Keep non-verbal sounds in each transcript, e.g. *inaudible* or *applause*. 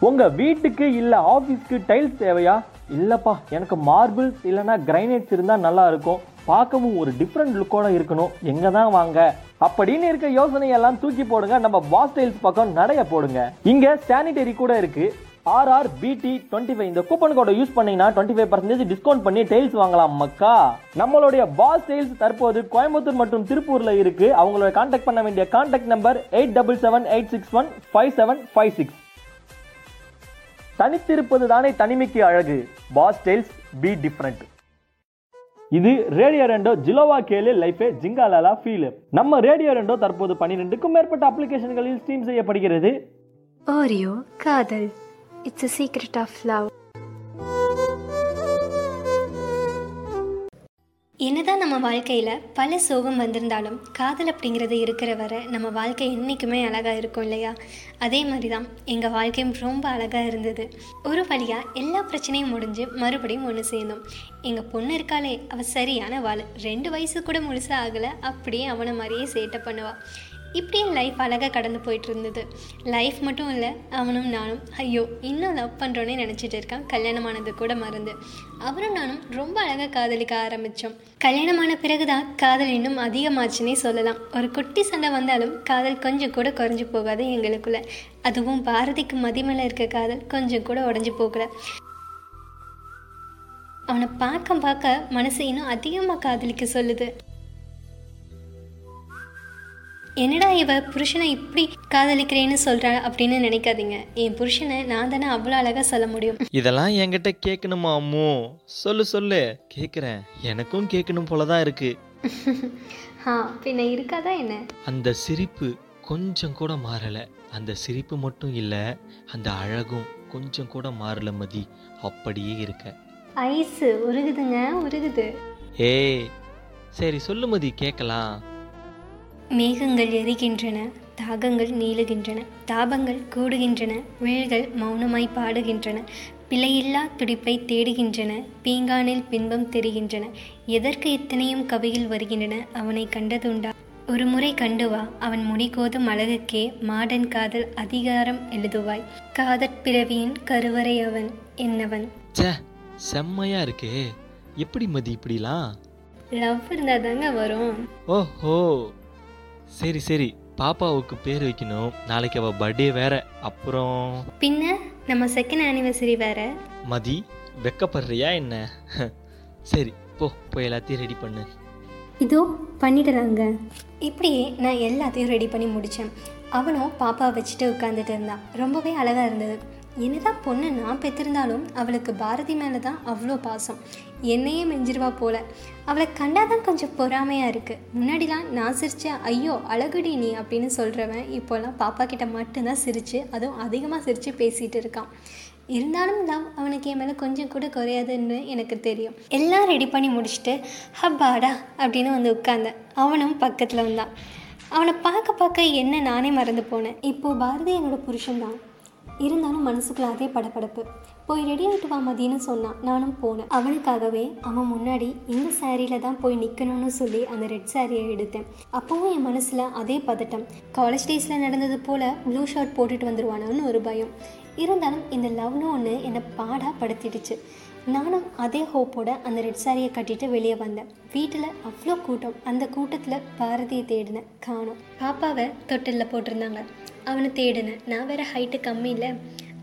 உங்க வீட்டுக்கு இல்ல ஆபீஸ்க்கு டைல்ஸ் தேவையா? இல்லப்பா எனக்கு மார்பிள்ஸ் இல்லனா கிரைனைட்ஸ் இருந்தா நல்லா இருக்கும். பார்க்கவும் ஒரு டிஃப்ரெண்ட் லுக்கோட இருக்கணும். எங்க தான் வாங்க? அப்படின்னு இருக்க யோசனையெல்லாம் தூக்கி போடுங்க. நம்ம பாஸ் டைல்ஸ் பக்கம் நடைய போடுங்க. இங்க சானிடரி கூட இருக்கு. ஆர்ஆர் பிடி டுவெண்ட்டி ஃபைவ் இந்த கூப்பன் கோடை யூஸ் பண்ணீங்கன்னா டுவெண்ட்டி ஃபைவ் பர்சன்டேஜ் டிஸ்கவுண்ட் பண்ணி டைல்ஸ் வாங்கலாம் மக்கா. நம்மளுடைய பாஸ் டைல்ஸ் தற்போது கோயம்புத்தூர் மற்றும் திருப்பூர்ல இருக்கு. அவங்களோட கான்டாக்ட் பண்ண வேண்டிய contact number eight double seven eight six one five seven five six தனித்திருப்பது தானே தனிமைக்கு அழகு. பாஸ் டெய்ல்ஸ் பி டிஃப்ரெண்ட் இது ரேடியோ ரெண்டோ ஜிலோவா கேலு லைஃபே ஜிங்காலாலா ஃபீல் நம்ம ரேடியோ ரெண்டோ தற்போது பன்னிரெண்டுக்கும் மேற்பட்ட அப்ளிகேஷன்களில் ஸ்ட்ரீம் செய்யப்படுகிறது. ஓரியோ காதல். It's a secret of love என்னதான் நம்ம வாழ்க்கையில் பல சோகம் வந்திருந்தாலும் காதல் அப்படிங்கிறது இருக்கிற வரை நம்ம வாழ்க்கை என்றைக்குமே அழகாக இருக்கும் இல்லையா? அதே மாதிரி தான் எங்கள் வாழ்க்கையும் ரொம்ப அழகாக இருந்தது. ஒரு வழியாக எல்லா பிரச்சனையும் முடிஞ்சு மறுபடியும் ஒன்று சேர்ந்தோம். எங்கள் பொண்ணு இருக்காளே அவள் சரியான வாழ் ரெண்டு வயசு கூட முழுசாக ஆகலை அப்படியே அவனை மாதிரியே சேட்டை பண்ணுவாள் இப்படியே லைஃப் அழகாக கடந்து போயிட்டு இருந்தது லைஃப் மட்டும் இல்லை அவனும் நானும். ஐயோ இன்னும் லவ் பண்ணுறோன்னே நினச்சிட்டு இருக்கான். கல்யாணமானது கூட மறந்து. அவரும் நானும் ரொம்ப அழகாக காதலிக்க ஆரம்பித்தோம் கல்யாணமான பிறகுதான் காதல் இன்னும் அதிகமாச்சுன்னே சொல்லலாம். ஒரு குட்டி சண்டை வந்தாலும் காதல் கொஞ்சம் கூட குறைஞ்சி போகாது எங்களுக்குள்ள. அதுவும் பாரதிக்கு மதி மேலே இருக்க காதல் கொஞ்சம் கூட உடஞ்சி போகல. அவனை பார்க்க பார்க்க மனசு இன்னும் அதிகமாக காதலிக்க சொல்லுது. என்னடா இவ புருஷனை இப்படி காதலிக்கிறேன்னு சொல்றா அப்படின்னு நினைக்காதீங்க. என் புருஷனை நான் தானே அவ்வளோ அழகா சொல்ல முடியும். இதெல்லாம் என்கிட்ட கேட்கணுமா அம்மு? சொல்லு சொல்லு. கேட்குறேன். எனக்கும் கேட்கணும் போல தான் இருக்கு. *laughs* ஆ பின்ன இருக்காதா என்ன? அந்த சிரிப்பு கொஞ்சம் கூட மாறல. அந்த சிரிப்பு மட்டும் இல்லை அந்த அழகும் கொஞ்சம் கூட மாறல மதி. அப்படியே இருக்க. ஐஸு உருகுதுங்க உருகுது. ஏய் சரி சொல்லு மதி கேட்கலாம். மேகங்கள் எரிகின்றன தாகங்கள் நீளுகின்றன தாபங்கள் கூடுகின்றன விழிகள் மௌனமாய் பாடுகின்றன பிழையில்லா துடிப்பை தேடுகின்றன பீங்கானில் பின்பம் தெரிகின்றன எதற்கு இத்தனையும் கவியில் வருகின்றன அவனை கண்டதுண்டா? ஒரு முறை கண்டு வா அவன் முடிகோதும் அழகுக்கே மாடன் காதல் அதிகாரம் எழுதுவாய். காதற் பிறவியின் கருவறை அவன் என்னவன்? செம்மையா இருக்கே எப்படி மதி இப்படிலாம்? லவ் இருந்தால் தாங்க வரும். ஓஹோ. சரி சரி. பாப்பாவுக்கு பேர் வைக்கணும். நாளைக்கு அவள் பர்த்டே வேற. அப்புறம் பின்ன நம்ம செகண்ட் ஆனிவர்சரி வேற. மதி வெக்கப்படுறியா என்ன? *laughs* சரி போ. போய் எல்லாத்தையும் ரெடி பண்ணு. இதோ பண்ணிடுறாங்க. இப்படியே நான் எல்லாத்தையும் ரெடி பண்ணி முடித்தேன் அவனும் பாப்பா வச்சுட்டு உட்காந்துட்டு இருந்தான். ரொம்பவே அழகாக இருந்தது. என்னதான் பொண்ணு நான் பெற்றிருந்தாலும் அவளுக்கு பாரதி மேலே தான் அவ்வளோ பாசம். என்னையே மெஞ்சிருவா போல. அவளை கண்டாதான் கொஞ்சம் பொறாமையாக இருக்குது முன்னாடிலாம் நான் சிரித்தேன் ஐயோ அழகுடி நீ அப்படின்னு சொல்கிறவன் இப்போல்லாம் பாப்பா கிட்ட மட்டும்தான் சிரித்து அதுவும் அதிகமாக சிரித்து பேசிகிட்டு இருக்கான். இருந்தாலும் லவ் அவனுக்கு என் மேலே கொஞ்சம் கூட குறையாதுன்னு எனக்கு தெரியும். எல்லாம் ரெடி பண்ணி முடிச்சுட்டு ஹப்பாடா அப்படின்னு வந்து உட்காந்தேன் அவனும் பக்கத்தில் வந்தான். அவனை பார்க்க பார்க்க என்ன நானே மறந்து போனேன். இப்போது பாரதி என்னோட புருஷன்தான். இருந்தாலும் மனசுக்குள்ள அதே படப்படப்பு போய் ரெடி ஆகிட்டு வா மதியன்னு சொன்னான் நானும் போனேன். அவனுக்காகவே அவன் முன்னாடி இந்த சாரியில் தான் போய் நிற்கணும்னு சொல்லி அந்த ரெட் சாரியை எடுத்தேன். அப்போவும் என் மனசில் அதே பதட்டம். காலேஜ் டேஸில் நடந்தது போல் ப்ளூ ஷர்ட் போட்டுட்டு வந்துடுவானோன்னு ஒரு பயம். இருந்தாலும் இந்த லவ்னு ஒன்று என்னை பாடாக படுத்திடுச்சு. நானும் அதே ஹோப்போட அந்த ரெட் சாரியை கட்டிட்டு வெளியே வந்தேன். வீட்டில் அவ்வளோ கூட்டம். அந்த கூட்டத்தில் பாரதியை தேடினேன். காணும். பாப்பாவை தொட்டிலில் போட்டிருந்தாங்க. அவனை தேடினேன் நான் வேற ஹைட்டு கம்மி இல்லை.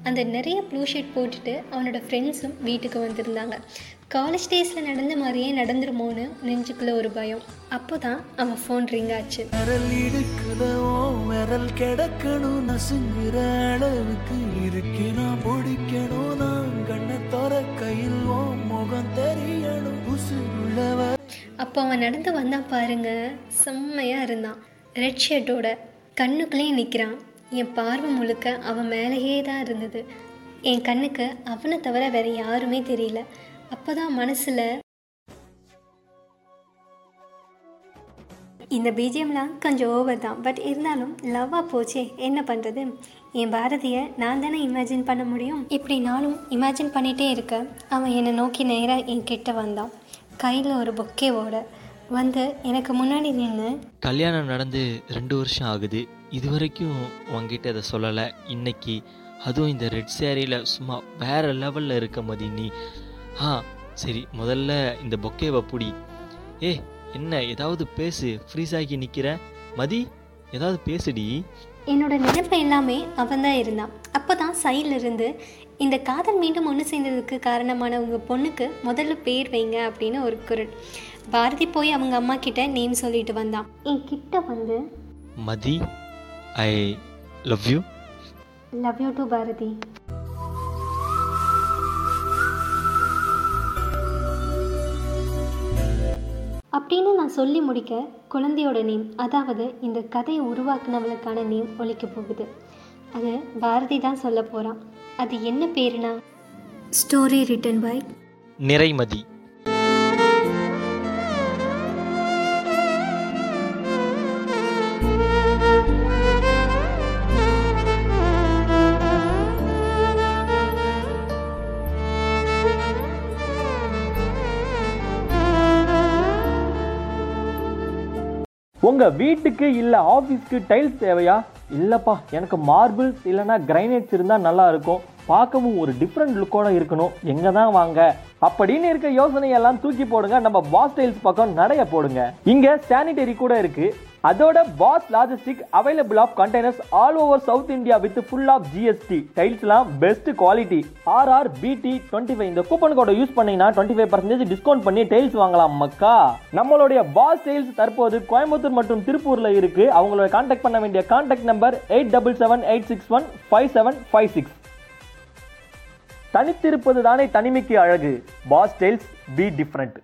அந்த நிறைய ப்ளூ ஷர்ட் போட்டுட்டு அவனோட ஃப்ரெண்ட்ஸும் வீட்டுக்கு வந்திருந்தாங்க. காலேஜ் டேஸில் நடந்த மாதிரியே நடந்துருமோன்னு நெஞ்சுக்குள்ளே ஒரு பயம். அப்போ தான் அவன் ஃபோன் ரிங் ஆச்சு. விரல் கிடக்கணும். நசுங்குற அளவுக்கு இருக்கு. நான் பிடிக்கணும். நான் கண்ணை தோற கையில் முகம் தெரியணும். உசுருள்ளவ அப்போ அவன் நடந்து வந்தான் பாருங்க. செம்மையாக இருந்தான். ரெட் ஷர்ட்டோட கண்ணுக்குள்ளேயே நிற்கிறான் என் பார்வை முழுக்க அவன் மேலேயே தான் இருந்தது. என் கண்ணுக்கு அவனை தவிர வேற யாருமே தெரியல. அப்போதான் மனசில் இந்த பிஜிஎம்லாம் கொஞ்சம் ஓவர் தான். பட் இருந்தாலும் லவ்வாக போச்சே என்ன பண்ணுறது என் பாரதியை நான் தானே இமேஜின் பண்ண முடியும்? இப்படி நானும் இமேஜின் பண்ணிகிட்டே இருக்க அவன் என்னை நோக்கி நேராக என் கிட்ட வந்தான். கையில் ஒரு பொக்கேவோட வந்து எனக்கு முன்னாடி நின்று கல்யாணம் நடந்து ரெண்டு வருஷம் ஆகுது. இது வரைக்கும் உங்ககிட்ட அதை சொல்லலை. இன்னைக்கு அதுவும் இந்த ரெட் சேரீல சும்மா வேற லெவலில் இருக்க மதி நீ. ஆ சரி முதல்ல இந்த பொக்கேவை புடி. ஏ என்ன ஏதாவது பேசு. ஃப்ரீஸ் ஆகி நிற்கிற மதி ஏதாவது பேசுடி. என்னோட நினைப்பு எல்லாமே அவன் தான் இருந்தான். அப்போ தான் சைடில் இருந்து இந்த காதல் மீண்டும் ஒன்று சேர்ந்ததுக்கு காரணமான உங்கள் பொண்ணுக்கு முதல்ல பேர் வைங்க அப்படின்னு ஒரு குரல். பாரதி போய் அவங்க அம்மா கிட்ட நேம் சொல்லிட்டு வந்தான். என் கிட்ட வந்து Mathi I love you. Love you to Bharathi. அப்படின்னு நான் சொல்லி முடிக்க குழந்தையோட நேம் அதாவது இந்த கதையை உருவாக்குனவளுக்கான நேம் ஒழிக்க போகுது. அது பாரதி தான் சொல்ல போகிறான் அது என்ன பேருனா? Story written by Niraimathi. உங்க வீட்டுக்கு இல்ல ஆபீஸ்க்கு டைல்ஸ் தேவையா? இல்லைப்பா எனக்கு மார்பிள்ஸ் இல்லைன்னா கிரைனைட்ஸ் இருந்தால் நல்லாயிருக்கும் பார்க்கவும் ஒரு டிஃப்ரெண்ட் லுக்கோட இருக்கணும். எங்க தான் வாங்க? அப்படின்னு இருக்க யோசனையெல்லாம் தூக்கி போடுங்க. நம்ம பாஸ் டைல்ஸ் பக்கம் நடைய போடுங்க. இங்க சானிடரி கூட இருக்கு. அதோட boss logistic available of containers all over south India with full of GST டைல்ஸ்லாம் best quality RR PT twenty five இந்த கூப்பன் கோடை யூஸ் பண்ணீங்கன்னா டுவெண்ட்டி ஃபைவ் பர்சன்டேஜ் டிஸ்கவுண்ட் பண்ணி டைல்ஸ் வாங்கலாம் மக்கா. நம்மளுடைய பாஸ் டைல்ஸ் தற்போது கோயம்புத்தூர் மற்றும் திருப்பூரில் இருக்கு. அவங்களோட கான்டாக்ட் பண்ண வேண்டிய contact number eight double seven eight six one five seven five six தனித்திருப்பது தானே தனிமைக்கு அழகு. Pass tails be different